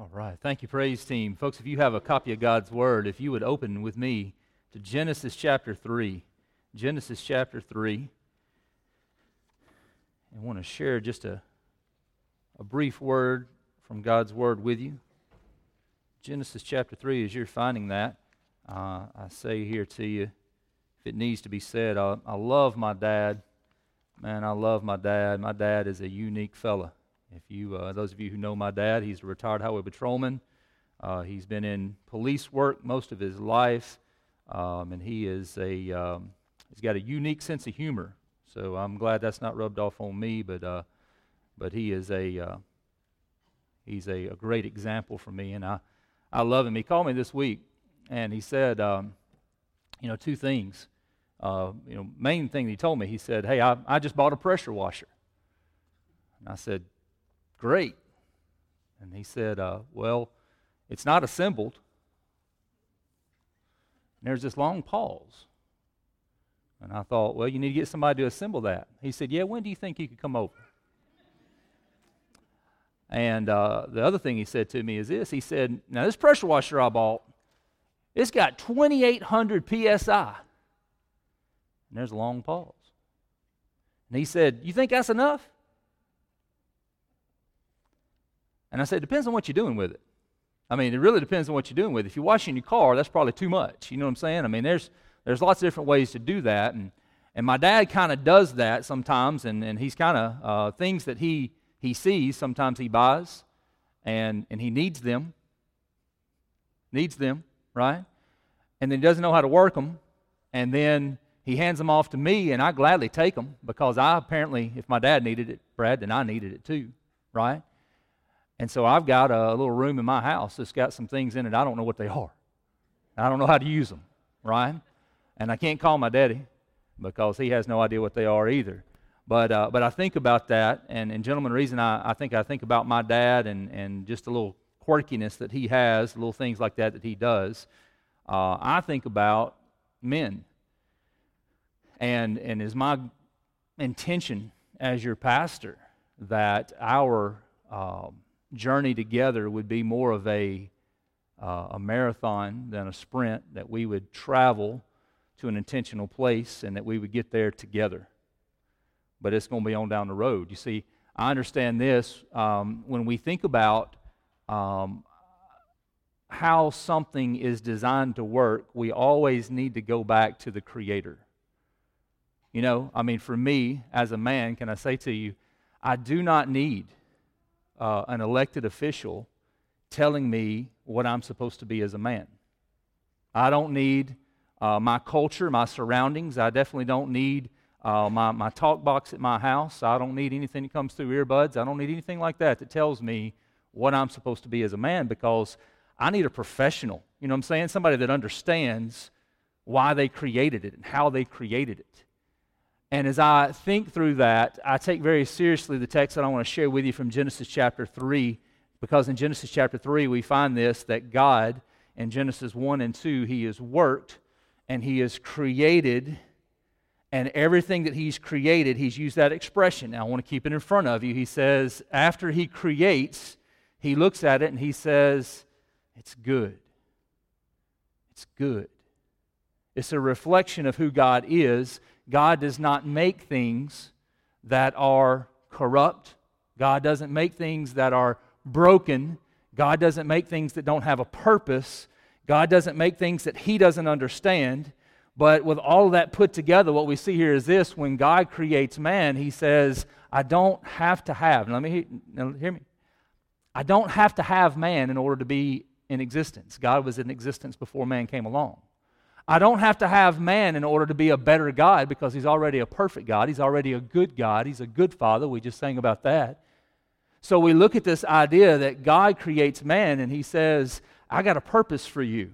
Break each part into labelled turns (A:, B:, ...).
A: All right. Thank you, praise team. Folks, if you have a copy of God's Word, if you would open with me to Genesis chapter 3. Genesis chapter 3. I want to share just a, a brief word from God's Word with you. Genesis chapter 3, as you're finding that, uh, I say here to you, if it needs to be said, I, I love my dad. Man, I love my dad. My dad is a unique fella. If you, uh, those of you who know my dad, he's a retired highway patrolman. Uh, he's been in police work most of his life, um, and he is a um, he's got a unique sense of humor. So I'm glad that's not rubbed off on me, but uh, but he is a uh, he's a, a, great example for me, and I I love him. He called me this week, and he said, um, you know, two things. Uh, you know, main thing he told me, he said, "Hey, I, I just bought a pressure washer." And I said, Great. And he said, uh, Well, it's not assembled. And there's this long pause. And I thought, Well, you need to get somebody to assemble that. He said, Yeah, when do you think you could come over? And uh, the other thing he said to me is this He said, Now, this pressure washer I bought, it's got 2,800 psi. And there's a long pause. And he said, You think that's enough? And I said, it depends on what you're doing with it. I mean, it really depends on what you're doing with it. If you're washing your car, that's probably too much. You know what I'm saying? I mean, there's, there's lots of different ways to do that. And, and my dad kind of does that sometimes, and, and he's kind of, uh, things that he, he sees, sometimes he buys, and, and he needs them. Needs them, right? And then he doesn't know how to work them, and then he hands them off to me, and I gladly take them because I apparently, if my dad needed it, Brad, then I needed it too, right? And so I've got a little room in my house that's got some things in it. I don't know what they are. I don't know how to use them, right? And I can't call my daddy because he has no idea what they are either. But, uh, but I think about that, and, and gentlemen, the reason I, I think I think about my dad and, and just a little quirkiness that he has, little things like that that he does, uh, I think about men. And, and is my intention as your pastor that our um, journey together would be more of a, uh, a marathon than a sprint, that we would travel to an intentional place and that we would get there together. But it's going to be on down the road. You see, I understand this. Um, when we think about um, how something is designed to work, we always need to go back to the Creator. You know, I mean, for me as a man, can I say to you, I do not need uh, an elected official telling me what I'm supposed to be as a man. I don't need uh, my culture, my surroundings. I definitely don't need uh, my, my talk box at my house. I don't need anything that comes through earbuds. I don't need anything like that that tells me what I'm supposed to be as a man because I need a professional. You know what I'm saying? Somebody that understands why they created it and how they created it. And as I think through that, I take very seriously the text that I want to share with you from Genesis chapter 3, because in Genesis chapter 3, we find this that God, in Genesis 1 and 2, He has worked and He has created, and everything that He's created, He's used that expression. Now, I want to keep it in front of you. He says, after He creates, He looks at it and He says, It's good. It's good. It's a reflection of who God is God does not make things that are corrupt. God doesn't make things that are broken. God doesn't make things that don't have a purpose. God doesn't make things that He doesn't understand. But with all of that put together, what we see here is this when God creates man, He says, I don't have to have, let me hear, me. I don't have to have man in order to be in existence. God was in existence before man came along. I don't have to have man in order to be a better God because he's already a perfect God. He's already a good God. He's a good father. We just sang about that. So we look at this idea that God creates man and he says, I got a purpose for you.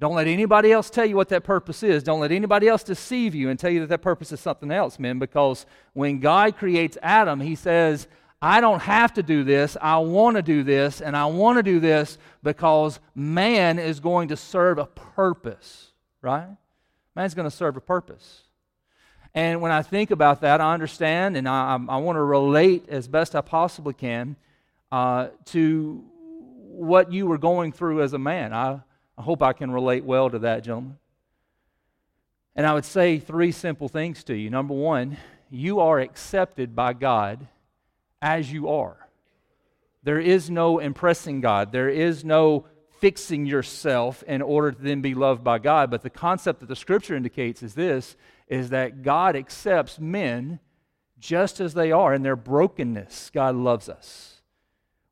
A: Don't let anybody else tell you what that purpose is. Don't let anybody else deceive you and tell you that that purpose is something else, men, because when God creates Adam, he says, I don't have to do this. I want to do this, and I want to do this because man is going to serve a purpose, right? Man's going to serve a purpose. And when I think about that, I understand and I, I want to relate as best I possibly can uh, to what you were going through as a man. I, I hope I can relate well to that, gentlemen. And I would say three simple things to you. Number one, you are accepted by God as you are. There is no impressing God. There is no fixing yourself in order to then be loved by God. But the concept that the scripture indicates is this is that God accepts men just as they are in their brokenness. God loves us.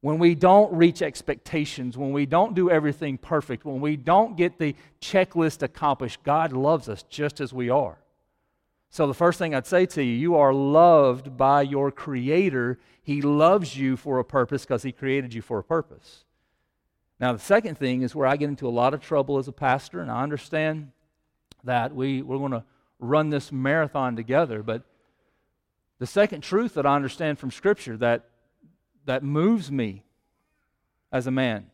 A: When we don't reach expectations, when we don't do everything perfect, when we don't get the checklist accomplished, God loves us just as we are. So, the first thing I'd say to you, you are loved by your Creator. He loves you for a purpose because He created you for a purpose. Now, the second thing is where I get into a lot of trouble as a pastor, and I understand that we, we're going to run this marathon together, but the second truth that I understand from Scripture that, that moves me as a man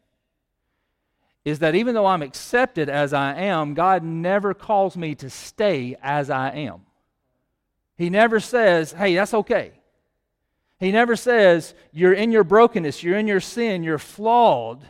A: is that even though I'm accepted as I am, God never calls me to stay as I am. He never says, hey, that's okay. He never says, you're in your brokenness, you're in your sin, you're flawed,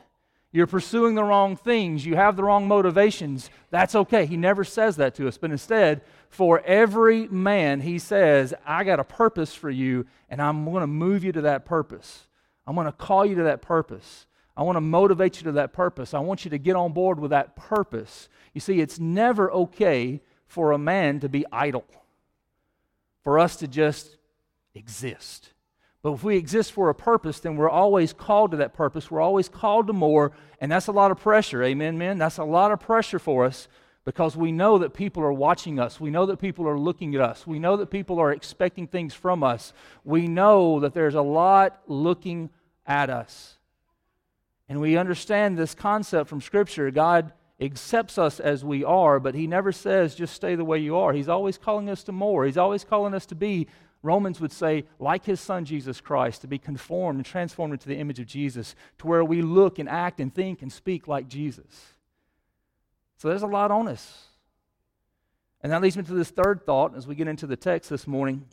A: you're pursuing the wrong things, you have the wrong motivations. That's okay. He never says that to us. But instead, for every man, he says, I got a purpose for you, and I'm going to move you to that purpose. I'm going to call you to that purpose. I want to motivate you to that purpose. I want you to get on board with that purpose. You see, it's never okay for a man to be idle for us to just exist. But if we exist for a purpose, then we're always called to that purpose. We're always called to more, and that's a lot of pressure. Amen, men? That's a lot of pressure for us because we know that people are watching us. We know that people are looking at us. We know that people are expecting things from us. We know that there's a lot looking at us. And we understand this concept from Scripture. God accepts us as we are, but he never says, just stay the way you are. He's always calling us to more. He's always calling us to be, Romans would say, like his son Jesus Christ, to be conformed and transformed into the image of Jesus, to where we look and act and think and speak like Jesus. So there's a lot on us. And that leads me to this third thought as we get into the text this morning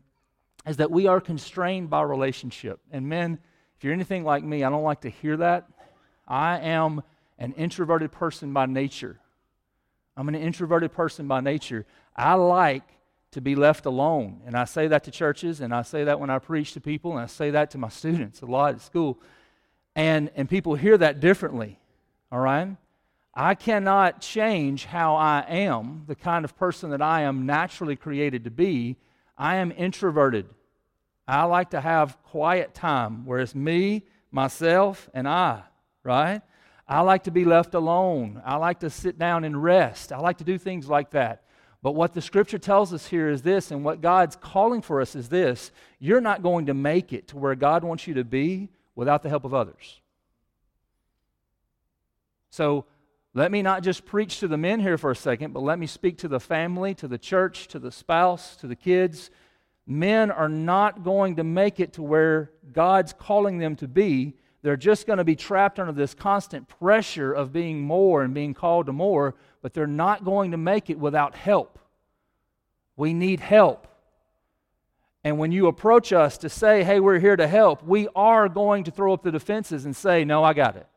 A: is that we are constrained by relationship. And men, if you're anything like me, I don't like to hear that. I am an introverted person by nature. I'm an introverted person by nature. I like to be left alone. And I say that to churches, and I say that when I preach to people, and I say that to my students a lot at school. And, and people hear that differently, all right? I cannot change how I am, the kind of person that I am naturally created to be. I am introverted. I like to have quiet time where it's me, myself, and I, right? I like to be left alone. I like to sit down and rest. I like to do things like that. But what the scripture tells us here is this, and what God's calling for us is this you're not going to make it to where God wants you to be without the help of others. So let me not just preach to the men here for a second, but let me speak to the family, to the church, to the spouse, to the kids. Men are not going to make it to where God's calling them to be they're just going to be trapped under this constant pressure of being more and being called to more, but they're not going to make it without help. We need help. And when you approach us to say, hey, we're here to help, we are going to throw up the defenses and say, no, I got it.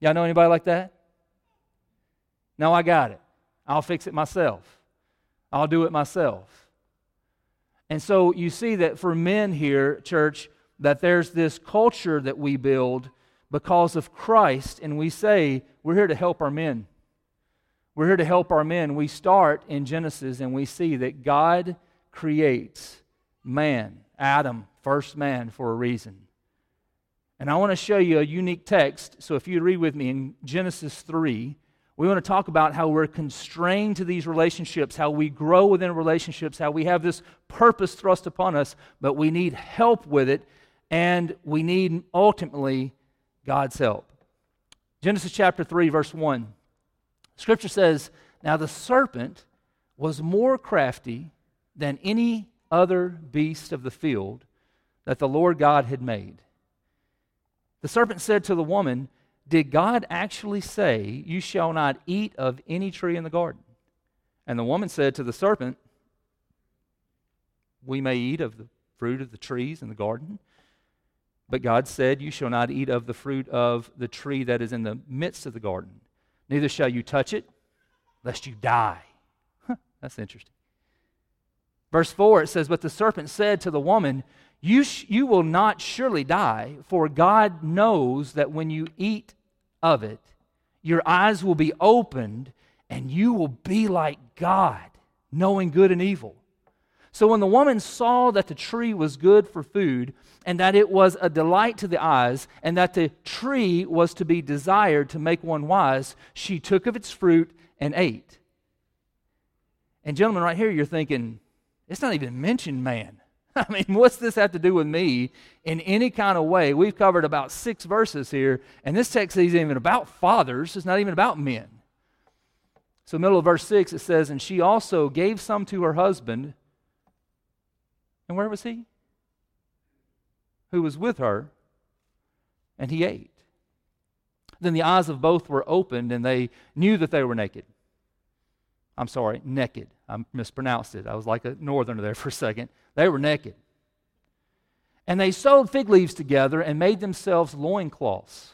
A: Y'all know anybody like that? No, I got it. I'll fix it myself. I'll do it myself. And so you see that for men here, church, that there's this culture that we build because of Christ, and we say, we're here to help our men. We're here to help our men. We start in Genesis and we see that God creates man, Adam, first man, for a reason. And I want to show you a unique text. So if you read with me in Genesis 3, we want to talk about how we're constrained to these relationships, how we grow within relationships, how we have this purpose thrust upon us, but we need help with it and we need ultimately God's help. Genesis chapter 3, verse 1. Scripture says, Now the serpent was more crafty than any other beast of the field that the Lord God had made. The serpent said to the woman, Did God actually say, You shall not eat of any tree in the garden? And the woman said to the serpent, We may eat of the fruit of the trees in the garden. But God said, You shall not eat of the fruit of the tree that is in the midst of the garden, neither shall you touch it, lest you die. Huh, that's interesting. Verse 4, it says, But the serpent said to the woman, you, sh- you will not surely die, for God knows that when you eat of it, your eyes will be opened and you will be like God, knowing good and evil. So when the woman saw that the tree was good for food, and that it was a delight to the eyes, and that the tree was to be desired to make one wise, she took of its fruit and ate. And, gentlemen, right here, you're thinking, it's not even mentioned man. I mean, what's this have to do with me in any kind of way? We've covered about six verses here, and this text isn't even about fathers, it's not even about men. So, middle of verse 6, it says, And she also gave some to her husband. And where was he? Who was with her, and he ate. Then the eyes of both were opened, and they knew that they were naked. I'm sorry, naked. I mispronounced it. I was like a northerner there for a second. They were naked. And they sewed fig leaves together and made themselves loincloths.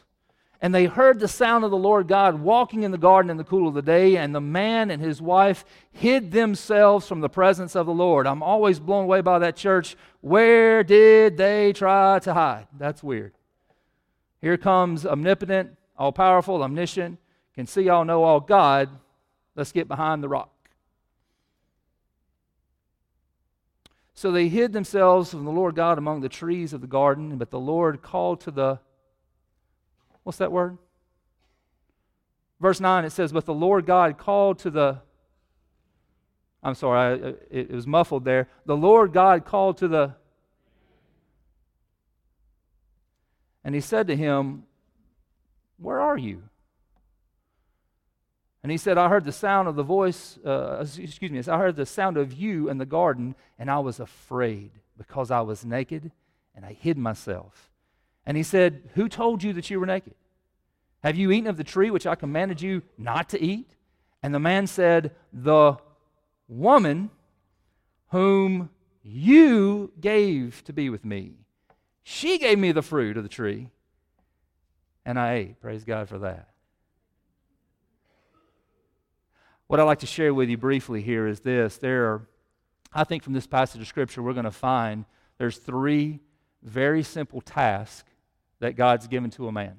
A: And they heard the sound of the Lord God walking in the garden in the cool of the day, and the man and his wife hid themselves from the presence of the Lord. I'm always blown away by that church. Where did they try to hide? That's weird. Here comes omnipotent, all powerful, omniscient, can see all, know all God. Let's get behind the rock. So they hid themselves from the Lord God among the trees of the garden, but the Lord called to the What's that word? Verse 9 it says, But the Lord God called to the I'm sorry, I, it, it was muffled there. The Lord God called to the and he said to him, Where are you? And he said, I heard the sound of the voice, uh, excuse me, I heard the sound of you in the garden, and I was afraid because I was naked and I hid myself. And he said, Who told you that you were naked? Have you eaten of the tree which I commanded you not to eat? And the man said, The woman whom you gave to be with me, she gave me the fruit of the tree, and I ate. Praise God for that. What I'd like to share with you briefly here is this. There are, I think from this passage of Scripture, we're going to find there's three very simple tasks that God's given to a man.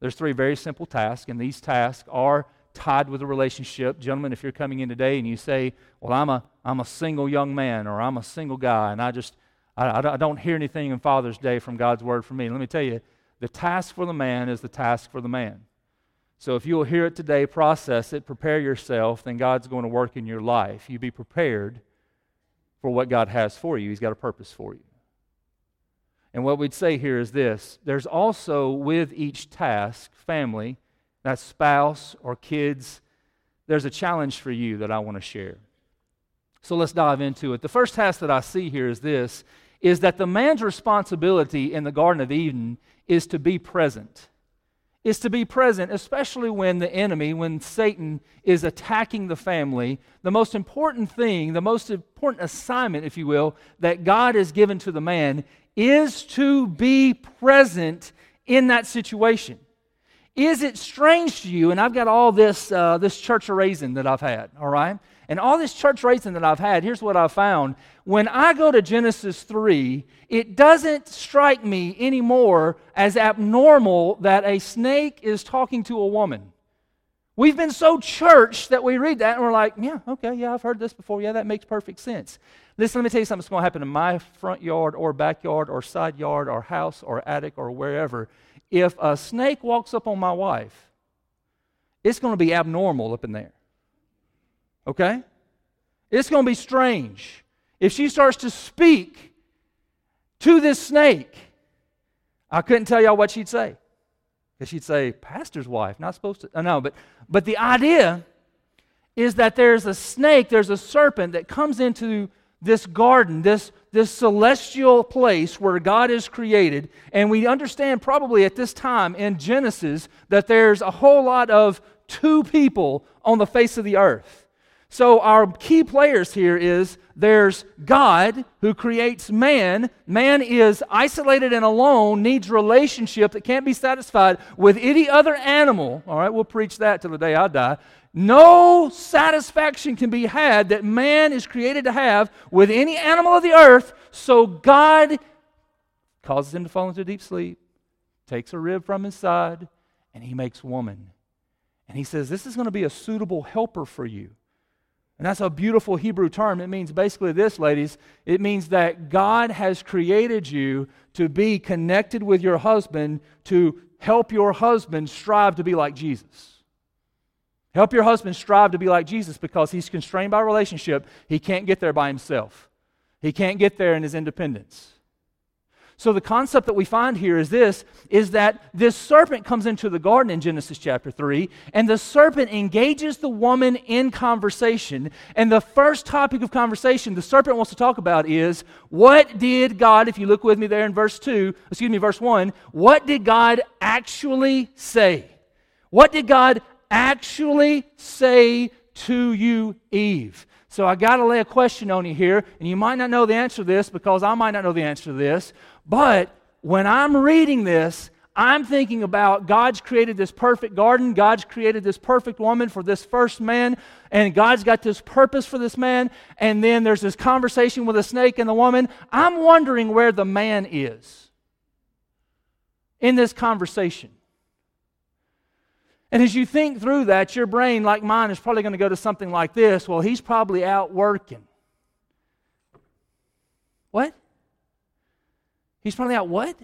A: There's three very simple tasks, and these tasks are tied with a relationship. Gentlemen, if you're coming in today and you say, Well, I'm a, I'm a single young man or I'm a single guy, and I just I, I don't hear anything in Father's Day from God's word for me. Let me tell you, the task for the man is the task for the man. So if you'll hear it today, process it, prepare yourself, then God's going to work in your life. You be prepared for what God has for you. He's got a purpose for you. And what we'd say here is this there's also with each task, family, that spouse or kids, there's a challenge for you that I want to share. So let's dive into it. The first task that I see here is this is that the man's responsibility in the Garden of Eden is to be present is to be present, especially when the enemy, when Satan is attacking the family. The most important thing, the most important assignment, if you will, that God has given to the man is to be present in that situation. Is it strange to you? And I've got all this, uh, this church raising that I've had, all right? And all this church raising that I've had, here's what I've found. When I go to Genesis 3, it doesn't strike me anymore as abnormal that a snake is talking to a woman. We've been so church that we read that and we're like, yeah, okay, yeah, I've heard this before. Yeah, that makes perfect sense. Listen, let me tell you something that's going to happen in my front yard or backyard or side yard or house or attic or wherever. If a snake walks up on my wife, it's going to be abnormal up in there. Okay? It's going to be strange. If she starts to speak to this snake, I couldn't tell y'all what she'd say. Because she'd say, Pastor's wife, not supposed to. No, but, but the idea is that there's a snake, there's a serpent that comes into this garden, this, this celestial place where God is created. And we understand probably at this time in Genesis that there's a whole lot of two people on the face of the earth. So, our key players here is there's God who creates man. Man is isolated and alone, needs relationship that can't be satisfied with any other animal. All right, we'll preach that till the day I die. No satisfaction can be had that man is created to have with any animal of the earth. So, God causes him to fall into deep sleep, takes a rib from his side, and he makes woman. And he says, This is going to be a suitable helper for you. And that's a beautiful Hebrew term. It means basically this, ladies. It means that God has created you to be connected with your husband to help your husband strive to be like Jesus. Help your husband strive to be like Jesus because he's constrained by relationship. He can't get there by himself, he can't get there in his independence. So the concept that we find here is this is that this serpent comes into the garden in Genesis chapter 3 and the serpent engages the woman in conversation and the first topic of conversation the serpent wants to talk about is what did God if you look with me there in verse 2 excuse me verse 1 what did God actually say? What did God actually say to you Eve? So I got to lay a question on you here, and you might not know the answer to this because I might not know the answer to this. But when I'm reading this, I'm thinking about God's created this perfect garden, God's created this perfect woman for this first man, and God's got this purpose for this man, and then there's this conversation with the snake and the woman. I'm wondering where the man is in this conversation. And as you think through that, your brain, like mine, is probably going to go to something like this Well, he's probably out working. What? He's probably out what?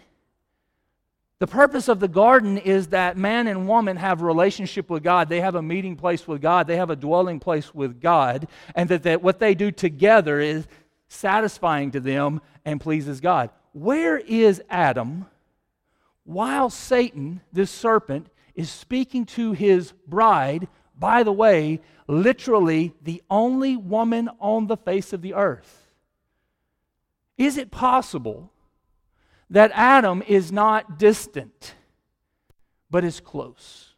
A: The purpose of the garden is that man and woman have relationship with God. They have a meeting place with God. They have a dwelling place with God. And that, that what they do together is satisfying to them and pleases God. Where is Adam while Satan, this serpent, is speaking to his bride, by the way, literally the only woman on the face of the earth. Is it possible that Adam is not distant, but is close?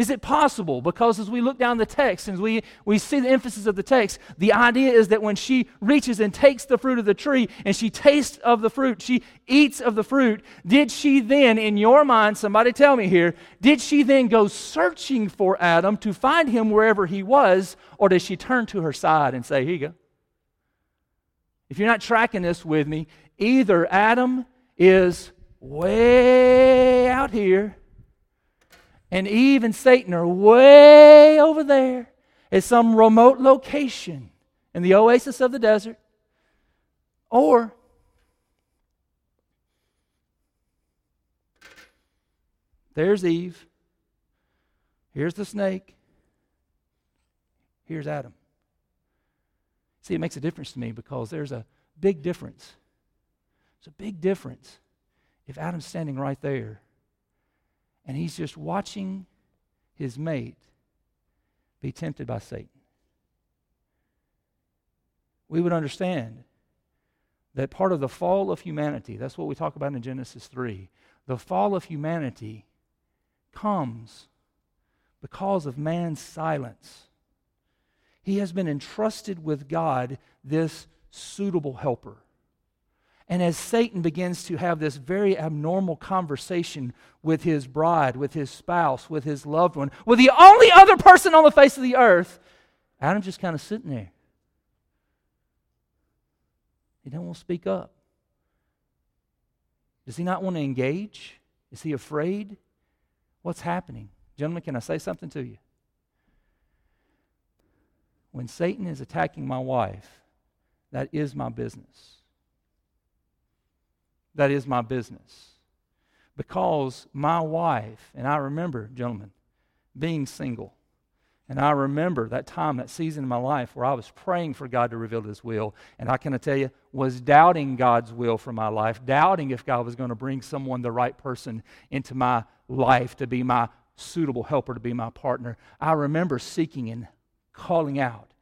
A: Is it possible? Because as we look down the text and we, we see the emphasis of the text, the idea is that when she reaches and takes the fruit of the tree and she tastes of the fruit, she eats of the fruit, did she then, in your mind, somebody tell me here, did she then go searching for Adam to find him wherever he was, or does she turn to her side and say, Here you go? If you're not tracking this with me, either Adam is way out here and Eve and Satan are way over there at some remote location in the oasis of the desert. Or there's Eve. Here's the snake. Here's Adam. See, it makes a difference to me because there's a big difference. It's a big difference if Adam's standing right there and he's just watching his mate be tempted by Satan. We would understand that part of the fall of humanity, that's what we talk about in Genesis 3, the fall of humanity comes because of man's silence. He has been entrusted with God this suitable helper. And as Satan begins to have this very abnormal conversation with his bride, with his spouse, with his loved one, with the only other person on the face of the earth, Adam's just kind of sitting there. He don't want to speak up. Does he not want to engage? Is he afraid? What's happening? Gentlemen, can I say something to you? When Satan is attacking my wife, that is my business that is my business. Because my wife, and I remember, gentlemen, being single. And I remember that time, that season in my life where I was praying for God to reveal His will. And I can tell you, was doubting God's will for my life, doubting if God was going to bring someone, the right person, into my life to be my suitable helper, to be my partner. I remember seeking and calling out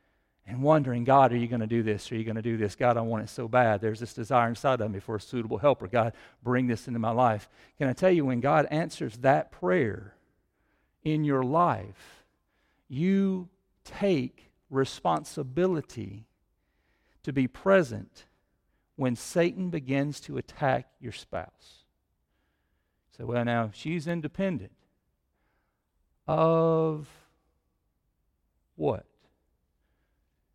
A: and wondering, God, are you going to do this? Are you going to do this? God, I want it so bad. There's this desire inside of me for a suitable helper. God, bring this into my life. Can I tell you, when God answers that prayer in your life, you take responsibility to be present when Satan begins to attack your spouse. So, well, now she's independent of what?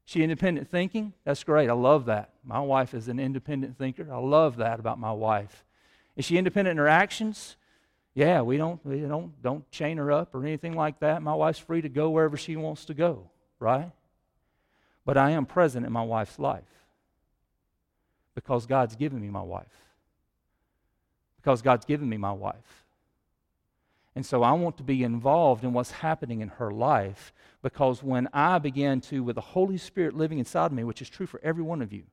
A: She independent thinking? That's great. I love that. My wife is an independent thinker. I love that about my wife. Is she independent in her actions? Yeah, we don't we don't don't chain her up or anything like that. My wife's free to go wherever she wants to go, right? But I am present in my wife's life because God's given me my wife. Because God's given me my wife. And so I want to be involved in what's happening in her life because when I begin to, with the Holy Spirit living inside of me, which is true for every one of you,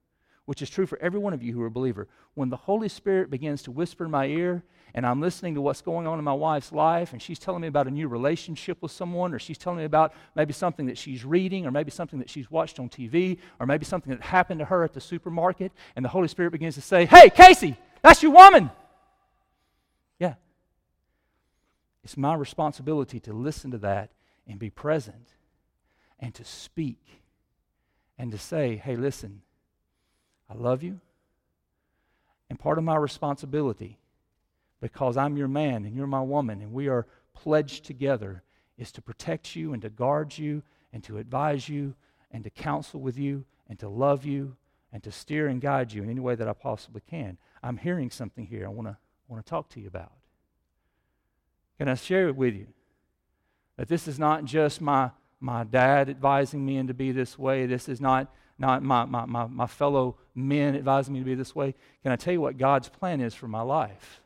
A: which is true for every one of you who are a believer, when the Holy Spirit begins to whisper in my ear and I'm listening to what's going on in my wife's life and she's telling me about a new relationship with someone or she's telling me about maybe something that she's reading or maybe something that she's watched on TV or maybe something that happened to her at the supermarket and the Holy Spirit begins to say, Hey, Casey, that's your woman. Yeah. It's my responsibility to listen to that and be present and to speak and to say, Hey, listen, I love you. And part of my responsibility, because I'm your man and you're my woman, and we are pledged together, is to protect you and to guard you and to advise you and to counsel with you and to love you and to steer and guide you in any way that I possibly can. I'm hearing something here I want to want to talk to you about. Can I share it with you? That this is not just my, my dad advising me to be this way. This is not not my, my, my, my fellow men advising me to be this way. Can I tell you what God's plan is for my life?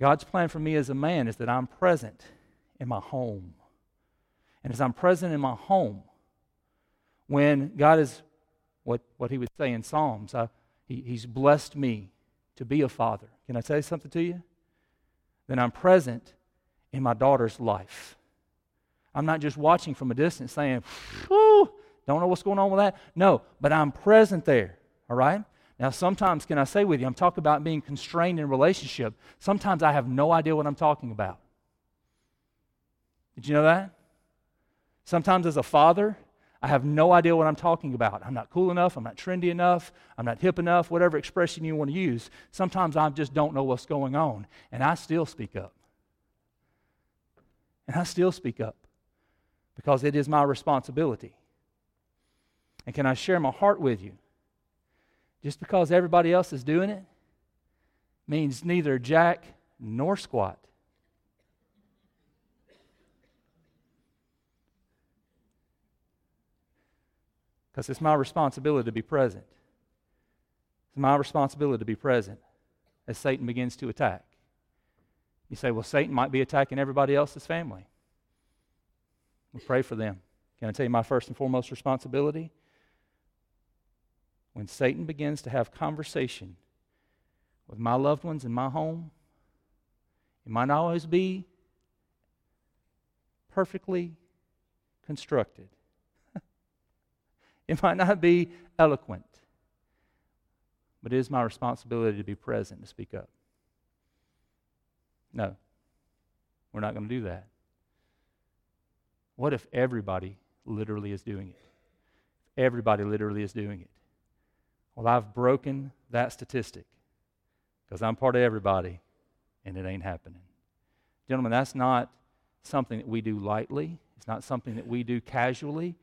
A: God's plan for me as a man is that I'm present in my home. And as I'm present in my home, when God is, what, what he would say in Psalms, I, he, He's blessed me to be a father. Can I say something to you? Then I'm present in my daughter's life. I'm not just watching from a distance saying, Whew, don't know what's going on with that? No, but I'm present there, all right? Now, sometimes, can I say with you, I'm talking about being constrained in relationship. Sometimes I have no idea what I'm talking about. Did you know that? Sometimes, as a father, I have no idea what I'm talking about. I'm not cool enough. I'm not trendy enough. I'm not hip enough, whatever expression you want to use. Sometimes I just don't know what's going on. And I still speak up. And I still speak up because it is my responsibility. And can I share my heart with you? Just because everybody else is doing it means neither jack nor squat. Because it's my responsibility to be present. It's my responsibility to be present as Satan begins to attack. You say, well, Satan might be attacking everybody else's family. We pray for them. Can I tell you my first and foremost responsibility? when Satan begins to have conversation with my loved ones in my home, it might not always be perfectly constructed. It might not be eloquent. But it is my responsibility to be present, to speak up. No, we're not going to do that. What if everybody literally is doing it? Everybody literally is doing it. Well, I've broken that statistic because I'm part of everybody and it ain't happening. Gentlemen, that's not something that we do lightly, it's not something that we do casually,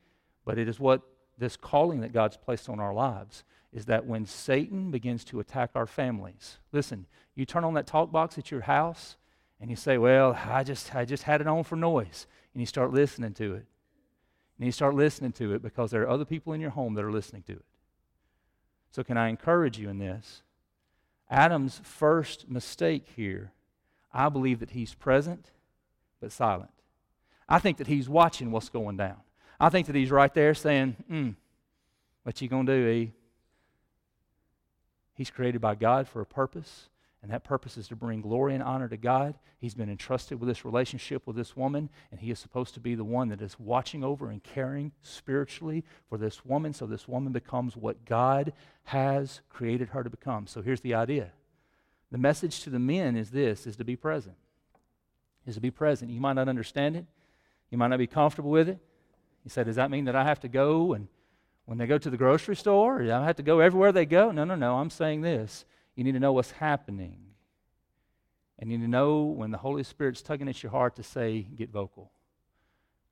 A: but it is what this calling that God's placed on our lives is that when Satan begins to attack our families, listen, you turn on that talk box at your house and you say, Well, I just, I just had it on for noise. And you start listening to it. And you start listening to it because there are other people in your home that are listening to it. So, can I encourage you in this? Adam's first mistake here, I believe that he's present but silent. I think that he's watching what's going down. I think that he's right there saying, hmm, what you gonna do, E? He's created by God for a purpose and that purpose is to bring glory and honor to God. He's been entrusted with this relationship with this woman, and he is supposed to be the one that is watching over and caring spiritually for this woman so this woman becomes what God has created her to become. So here's the idea. The message to the men is this is to be present. Is to be present. You might not understand it. You might not be comfortable with it. You say, Does that mean that I have to go and when they go to the grocery store, I have to go everywhere they go? No, no, no. I'm saying this. You need to know what's happening. And you need to know when the Holy Spirit's tugging at your heart to say, Get vocal.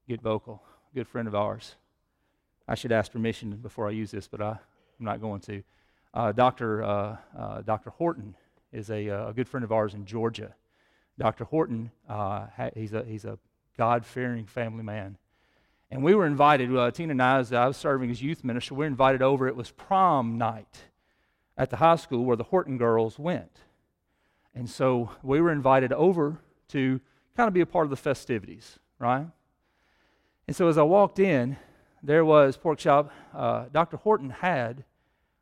A: Get vocal. Good friend of ours. I should ask permission before I use this, but I, am not going to. Uh, Dr. Uh, uh, Dr. Horton is a, uh, a, good friend of ours in Georgia. Dr. Horton, uh, he's a, he's a God fearing family man. And we were invited, uh, Tina and I, as I was serving as youth minister, we were invited over. It was prom night at the high school where the Horton girls went. And so we were invited over to kind of be a part of the festivities, right? And so as I walked in, there was pork chop. Uh, Dr. Horton had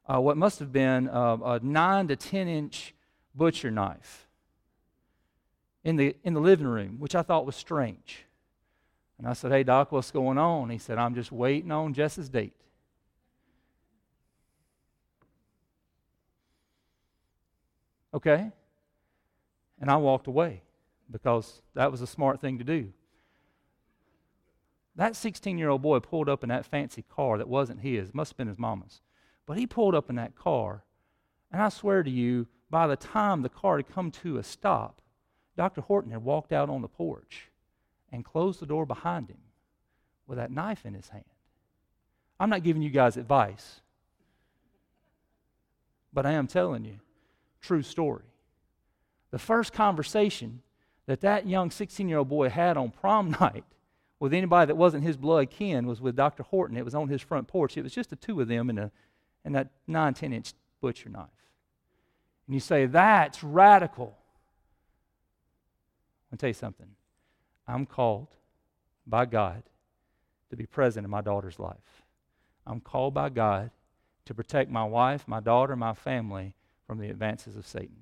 A: uh, what must have been uh, a 9 to 10 inch butcher knife in the, in the living room, which I thought was strange. And I said, Hey, Doc, what's going on? He said, I'm just waiting on Jess's date. Okay? And I walked away because that was a smart thing to do. That 16 year old boy pulled up in that fancy car that wasn't his, must have been his mama's. But he pulled up in that car, and I swear to you, by the time the car had come to a stop, Dr. Horton had walked out on the porch and closed the door behind him with that knife in his hand. I'm not giving you guys advice, but I am telling you, true story. The first conversation that that young 16 year old boy had on prom night with anybody that wasn't his blood kin was with Dr. Horton. It was on his front porch. It was just the two of them in, a, in that 9, 10 inch butcher knife. And you say, that's radical. I'll tell you something. I'm called by God to be present in my daughter's life. I'm called by God to protect my wife, my daughter, my family from the advances of Satan.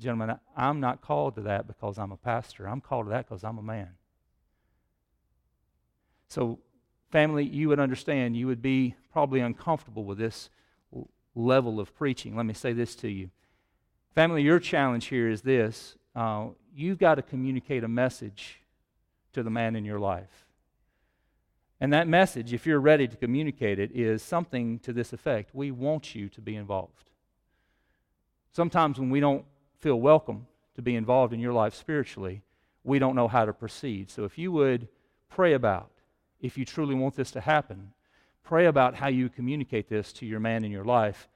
A: Gentlemen, I'm not called to that because I'm a pastor. I'm called to that because I'm a man. So, family, you would understand, you would be probably uncomfortable with this level of preaching. Let me say this to you. Family, your challenge here is this uh, you've got to communicate a message to the man in your life. And that message, if you're ready to communicate it, is something to this effect We want you to be involved. Sometimes when we don't feel welcome to be involved in your life spiritually, we don't know how to proceed. So if you would pray about if you truly want this to happen, pray about how you communicate this to your man in your life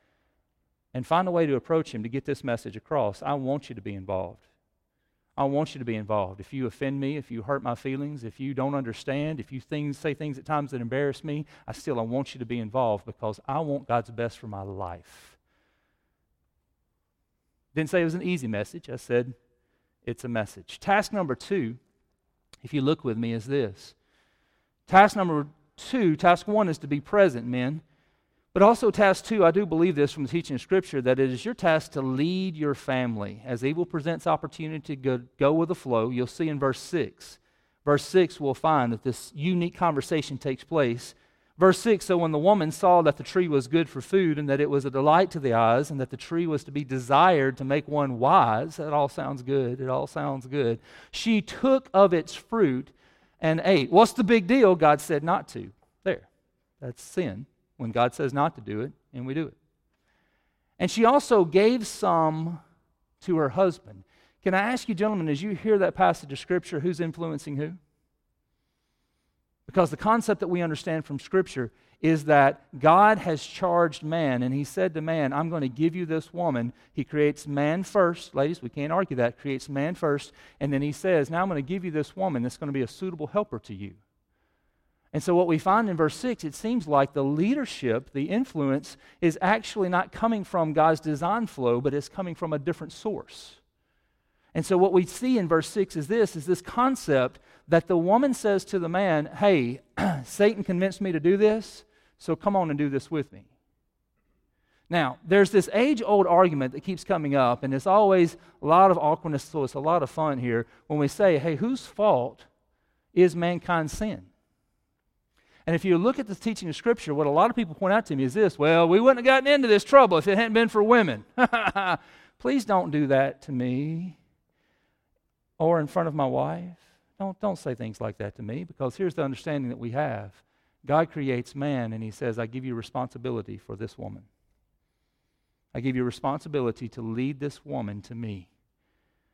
A: and find a way to approach him to get this message across. I want you to be involved. I want you to be involved. If you offend me, if you hurt my feelings, if you don't understand, if you things, say things at times that embarrass me, I still I want you to be involved because I want God's best for my life. Didn't say it was an easy message. I said it's a message. Task number two, if you look with me, is this Task number two, task one is to be present, men. But also, task two, I do believe this from the teaching of Scripture, that it is your task to lead your family. As evil presents opportunity to go, go with the flow, you'll see in verse 6. Verse 6, we'll find that this unique conversation takes place. Verse 6 So when the woman saw that the tree was good for food, and that it was a delight to the eyes, and that the tree was to be desired to make one wise, that all sounds good. It all sounds good. She took of its fruit and ate. What's the big deal? God said not to. There. That's sin when God says not to do it, and we do it. And she also gave some to her husband. Can I ask you, gentlemen, as you hear that passage of Scripture, who's influencing who? Because the concept that we understand from Scripture is that God has charged man, and he said to man, I'm going to give you this woman. He creates man first. Ladies, we can't argue that. Creates man first. And then he says, Now I'm going to give you this woman that's going to be a suitable helper to you. And so, what we find in verse 6, it seems like the leadership, the influence, is actually not coming from God's design flow, but it's coming from a different source. And so, what we see in verse 6 is this is this concept that the woman says to the man, Hey, Satan convinced me to do this. So come on and do this with me. Now, there's this age old argument that keeps coming up, and it's always a lot of awkwardness, so it's a lot of fun here when we say, hey, whose fault is mankind's sin? And if you look at the teaching of Scripture, what a lot of people point out to me is this well, we wouldn't have gotten into this trouble if it hadn't been for women. Please don't do that to me or in front of my wife. Don't, don't say things like that to me because here's the understanding that we have God creates man and he says, I give you responsibility for this woman. I give you responsibility to lead this woman to me.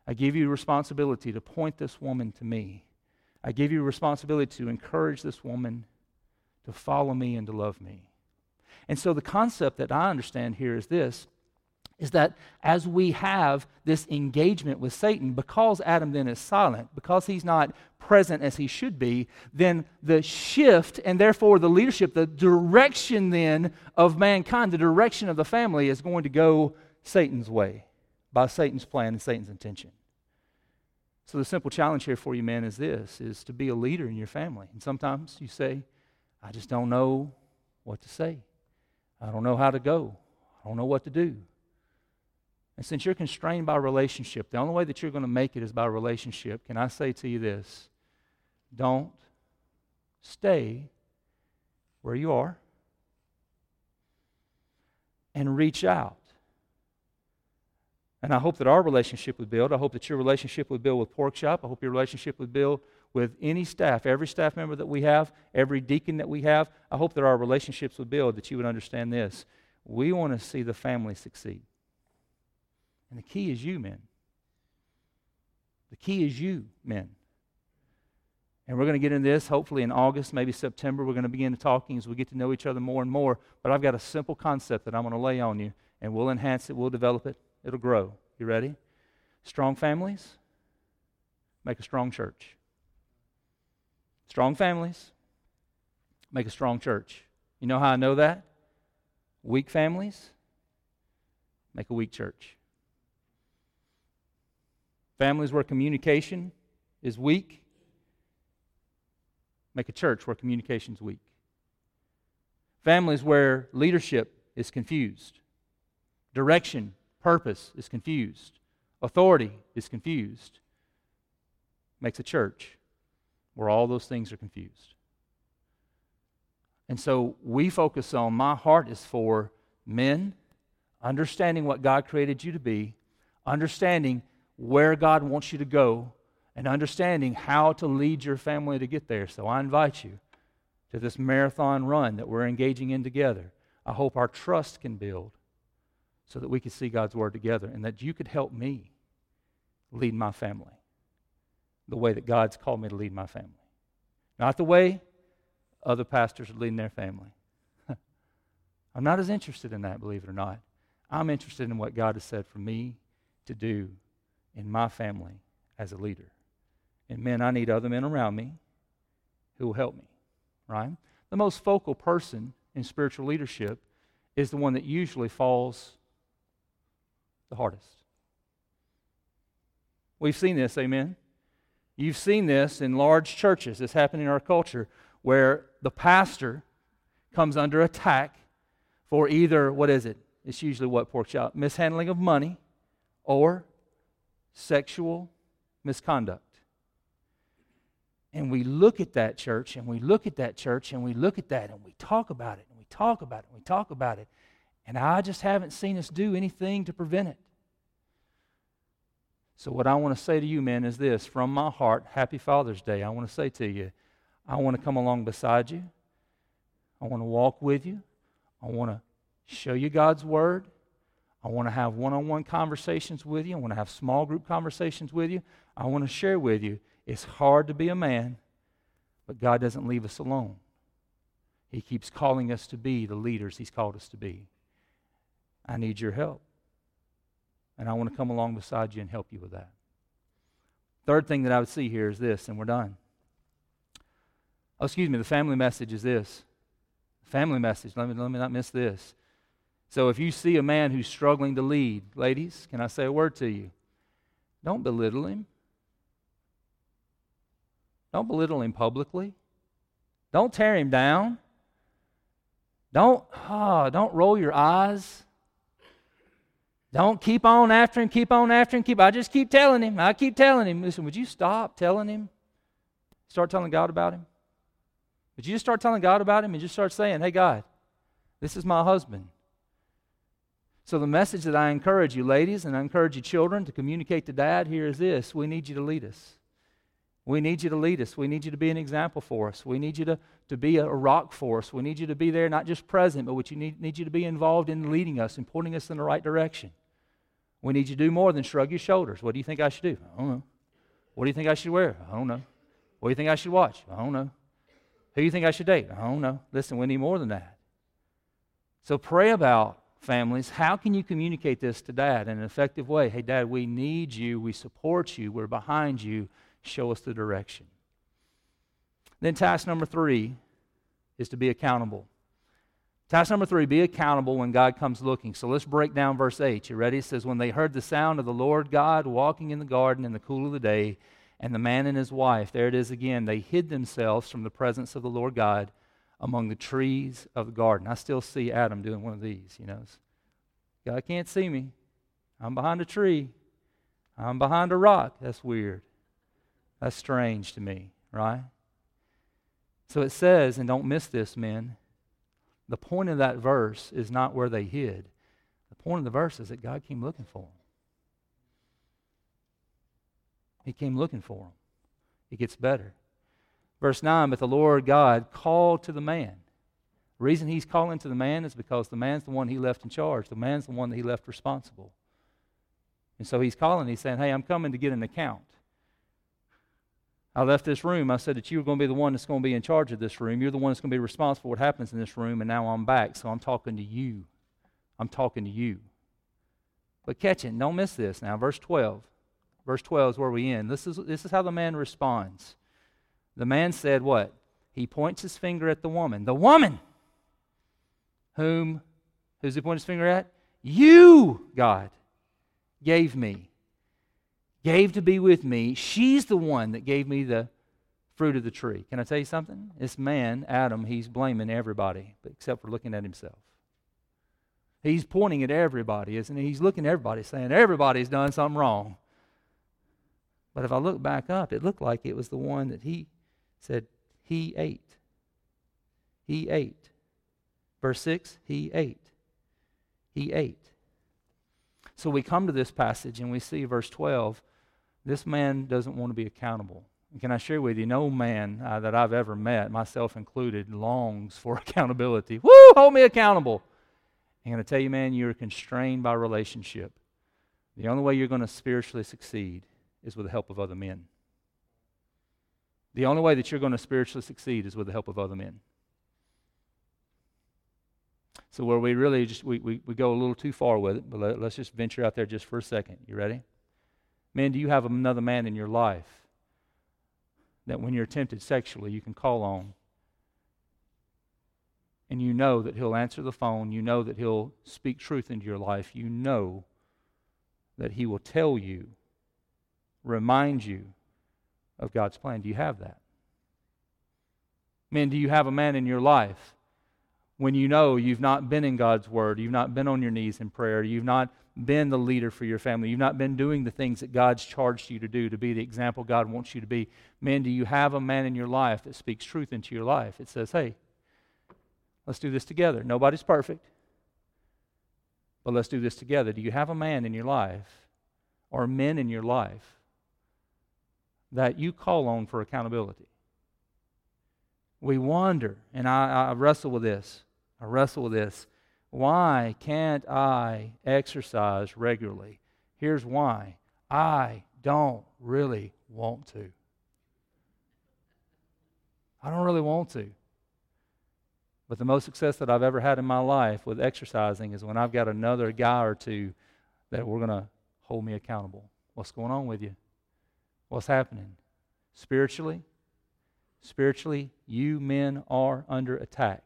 A: I give you responsibility to point this woman to me. I give you responsibility to encourage this woman to follow me and to love me. And so the concept that I understand here is this is that as we have this engagement with Satan, because Adam then is silent, because he's not present as he should be, then the shift and therefore the leadership, the direction then of mankind, the direction of the family is going to go Satan's way by Satan's plan and Satan's intention. So the simple challenge here for you, men, is this is to be a leader in your family. And sometimes you say, I just don't know what to say. I don't know how to go. I don't know what to do. And since you're constrained by relationship, the only way that you're going to make it is by relationship. Can I say to you this? Don't stay where you are and reach out. And I hope that our relationship would build. I hope that your relationship would build with Pork Chop. I hope your relationship would build with any staff, every staff member that we have, every deacon that we have. I hope that our relationships would build, that you would understand this. We want to see the family succeed. And the key is you, men. The key is you, men. And we're going to get into this hopefully in August, maybe September. We're going to begin talking as we get to know each other more and more. But I've got a simple concept that I'm going to lay on you, and we'll enhance it, we'll develop it, it'll grow. You ready? Strong families make a strong church. Strong families make a strong church. You know how I know that? Weak families make a weak church. Families where communication is weak, make a church where communication is weak. Families where leadership is confused, direction, purpose is confused, authority is confused, makes a church where all those things are confused. And so we focus on my heart is for men understanding what God created you to be, understanding where God wants you to go and understanding how to lead your family to get there. So I invite you to this marathon run that we're engaging in together. I hope our trust can build so that we can see God's word together and that you could help me lead my family the way that God's called me to lead my family. Not the way other pastors are leading their family. I'm not as interested in that, believe it or not. I'm interested in what God has said for me to do in my family as a leader. And men, I need other men around me who will help me, right? The most focal person in spiritual leadership is the one that usually falls the hardest. We've seen this, amen? You've seen this in large churches. This happened in our culture where the pastor comes under attack for either, what is it? It's usually what pork chop? Mishandling of money or sexual misconduct. And we look at that church and we look at that church and we look at that and we talk about it and we talk about it and we talk about it. And I just haven't seen us do anything to prevent it. So, what I want to say to you, men, is this from my heart, Happy Father's Day. I want to say to you, I want to come along beside you. I want to walk with you. I want to show you God's Word. I want to have one on one conversations with you. I want to have small group conversations with you. I want to share with you. It's hard to be a man, but God doesn't leave us alone. He keeps calling us to be the leaders He's called us to be. I need your help. And I want to come along beside you and help you with that. Third thing that I would see here is this, and we're done. Oh, excuse me, the family message is this. Family message, let me, let me not miss this. So if you see a man who's struggling to lead, ladies, can I say a word to you? Don't belittle him. Don't belittle him publicly. Don't tear him down. Don't, oh, don't roll your eyes. Don't keep on after him, keep on after him, keep. I just keep telling him. I keep telling him. Listen, would you stop telling him? Start telling God about him? Would you just start telling God about him and just start saying, hey, God, this is my husband. So, the message that I encourage you, ladies, and I encourage you, children, to communicate to dad here is this we need you to lead us. We need you to lead us. We need you to be an example for us. We need you to, to be a rock for us. We need you to be there, not just present, but we need, need you to be involved in leading us and pointing us in the right direction. We need you to do more than shrug your shoulders. What do you think I should do? I don't know. What do you think I should wear? I don't know. What do you think I should watch? I don't know. Who do you think I should date? I don't know. Listen, we need more than that. So pray about families. How can you communicate this to dad in an effective way? Hey, dad, we need you. We support you. We're behind you show us the direction. Then, task number three is to be accountable. Task number three be accountable when God comes looking. So let's break down verse 8. You ready? It says, When they heard the sound of the Lord God walking in the garden in the cool of the day, and the man and his wife, there it is again, they hid themselves from the presence of the Lord God among the trees of the garden. I still see Adam doing one of these, you know. God can't see me. I'm behind a tree. I'm behind a rock. That's weird. That's strange to me, right? So it says, and don't miss this, men, the point of that verse is not where they hid. The point of the verse is that God came looking for them. He came looking for them. It gets better. Verse 9, but the Lord God called to the man. The reason he's calling to the man is because the man's the one he left in charge. The man's the one that he left responsible. And so he's calling, he's saying, Hey, I'm coming to get an account. I left this room. I said that you were going to be the one that's going to be in charge of this room. You're the one that's going to be responsible for what happens in this room, and now I'm back. So I'm talking to you. I'm talking to you. But catch it. Don't miss this now. Verse 12. Verse 12 is where we end. This is, this is how the man responds. The man said, What? He points his finger at the woman. The woman! Whom, who's he pointing his finger at? You, God, gave me gave to be with me, she's the one that gave me the fruit of the tree. Can I tell you something? This man, Adam, he's blaming everybody except for looking at himself. He's pointing at everybody, isn't he? He's looking at everybody saying, everybody's done something wrong. But if I look back up, it looked like it was the one that he said, he ate. He ate. Verse 6, he ate. He ate. So we come to this passage and we see verse 12 this man doesn't want to be accountable. And can I share with you, no man uh, that I've ever met, myself included, longs for accountability. Woo, hold me accountable. I'm going to tell you, man, you're constrained by relationship. The only way you're going to spiritually succeed is with the help of other men. The only way that you're going to spiritually succeed is with the help of other men. So where we really just we, we, we go a little too far with it, but let, let's just venture out there just for a second. You ready? Man, do you have another man in your life that when you're tempted sexually, you can call on? And you know that he'll answer the phone. You know that he'll speak truth into your life. You know that he will tell you, remind you of God's plan. Do you have that? Men, do you have a man in your life when you know you've not been in God's Word, you've not been on your knees in prayer, you've not been the leader for your family. You've not been doing the things that God's charged you to do, to be the example God wants you to be. Man, do you have a man in your life that speaks truth into your life? It says, hey, let's do this together. Nobody's perfect, but let's do this together. Do you have a man in your life or men in your life that you call on for accountability? We wander, and I, I wrestle with this. I wrestle with this. Why can't I exercise regularly? Here's why I don't really want to. I don't really want to. But the most success that I've ever had in my life with exercising is when I've got another guy or two that we're going to hold me accountable. What's going on with you? What's happening? Spiritually? Spiritually, you men are under attack.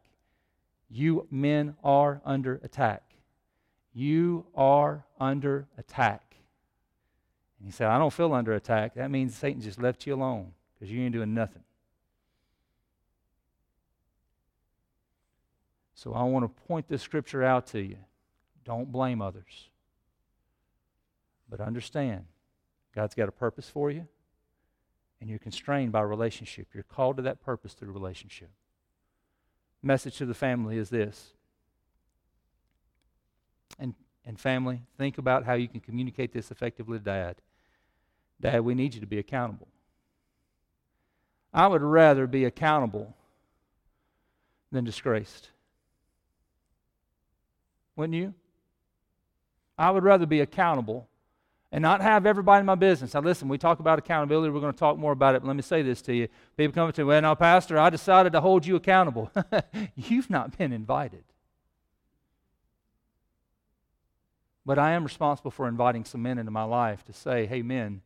A: You men are under attack. You are under attack. And he said, I don't feel under attack. That means Satan just left you alone because you ain't doing nothing. So I want to point this scripture out to you. Don't blame others. But understand, God's got a purpose for you, and you're constrained by relationship. You're called to that purpose through relationship message to the family is this. And, and family, think about how you can communicate this effectively to dad. Dad, we need you to be accountable. I would rather be accountable than disgraced. Wouldn't you? I would rather be accountable and not have everybody in my business. Now, listen, we talk about accountability. We're going to talk more about it. But let me say this to you. People come up to me, well, now, Pastor, I decided to hold you accountable. You've not been invited. But I am responsible for inviting some men into my life to say, hey, men,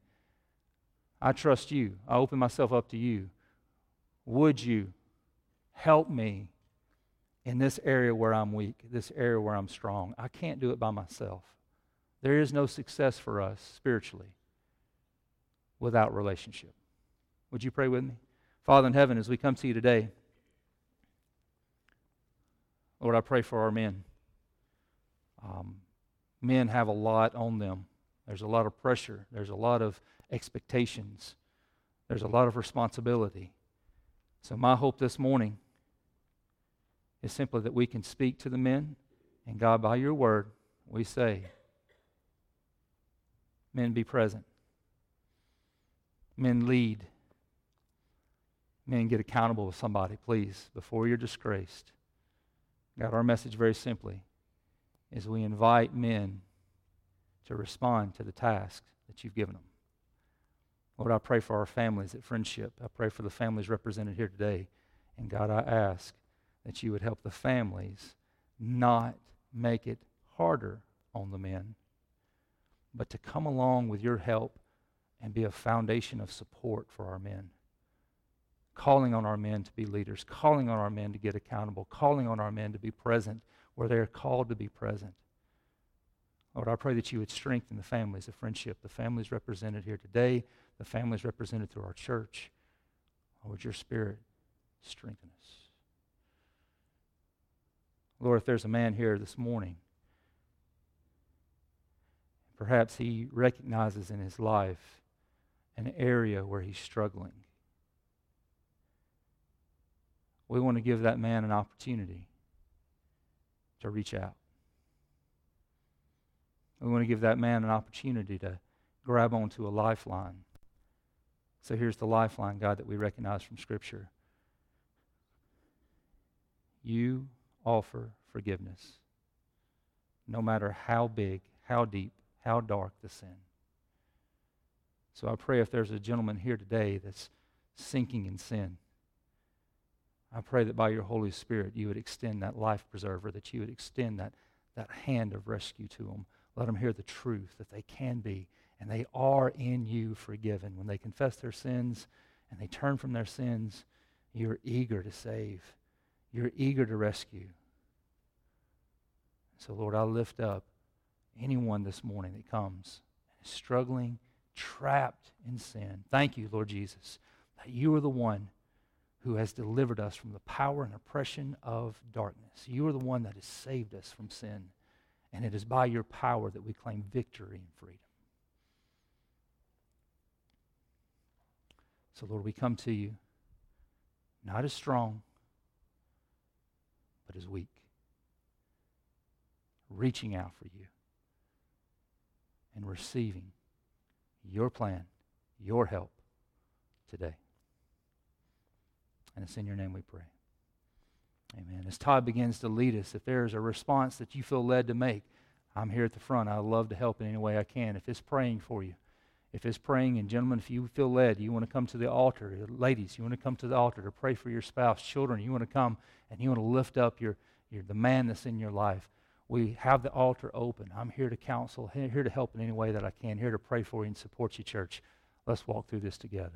A: I trust you. I open myself up to you. Would you help me in this area where I'm weak, this area where I'm strong? I can't do it by myself. There is no success for us spiritually without relationship. Would you pray with me? Father in heaven, as we come to you today, Lord, I pray for our men. Um, men have a lot on them. There's a lot of pressure, there's a lot of expectations, there's a lot of responsibility. So, my hope this morning is simply that we can speak to the men, and God, by your word, we say, Men, be present. Men, lead. Men, get accountable with somebody, please, before you're disgraced. God, our message very simply is we invite men to respond to the task that you've given them. Lord, I pray for our families at Friendship. I pray for the families represented here today. And God, I ask that you would help the families not make it harder on the men, but to come along with your help and be a foundation of support for our men. Calling on our men to be leaders, calling on our men to get accountable, calling on our men to be present where they're called to be present. Lord, I pray that you would strengthen the families of friendship, the families represented here today, the families represented through our church. Lord, your spirit strengthen us. Lord, if there's a man here this morning Perhaps he recognizes in his life an area where he's struggling. We want to give that man an opportunity to reach out. We want to give that man an opportunity to grab onto a lifeline. So here's the lifeline, God, that we recognize from Scripture. You offer forgiveness, no matter how big, how deep, how dark the sin. So I pray if there's a gentleman here today that's sinking in sin, I pray that by your Holy Spirit you would extend that life preserver, that you would extend that, that hand of rescue to them. Let them hear the truth that they can be and they are in you forgiven. When they confess their sins and they turn from their sins, you're eager to save, you're eager to rescue. So, Lord, I lift up anyone this morning that comes struggling, trapped in sin. Thank you, Lord Jesus, that you are the one who has delivered us from the power and oppression of darkness. You are the one that has saved us from sin. And it is by your power that we claim victory and freedom. So, Lord, we come to you not as strong, but as weak, reaching out for you and receiving your plan, your help today. And it's in your name we pray. Amen. As Todd begins to lead us, if there is a response that you feel led to make, I'm here at the front. I'd love to help in any way I can. If it's praying for you, if it's praying, and gentlemen, if you feel led, you want to come to the altar. Ladies, you want to come to the altar to pray for your spouse. Children, you want to come and you want to lift up your, your the man that's in your life we have the altar open. I'm here to counsel, here to help in any way that I can, here to pray for you and support you, church. Let's walk through this together.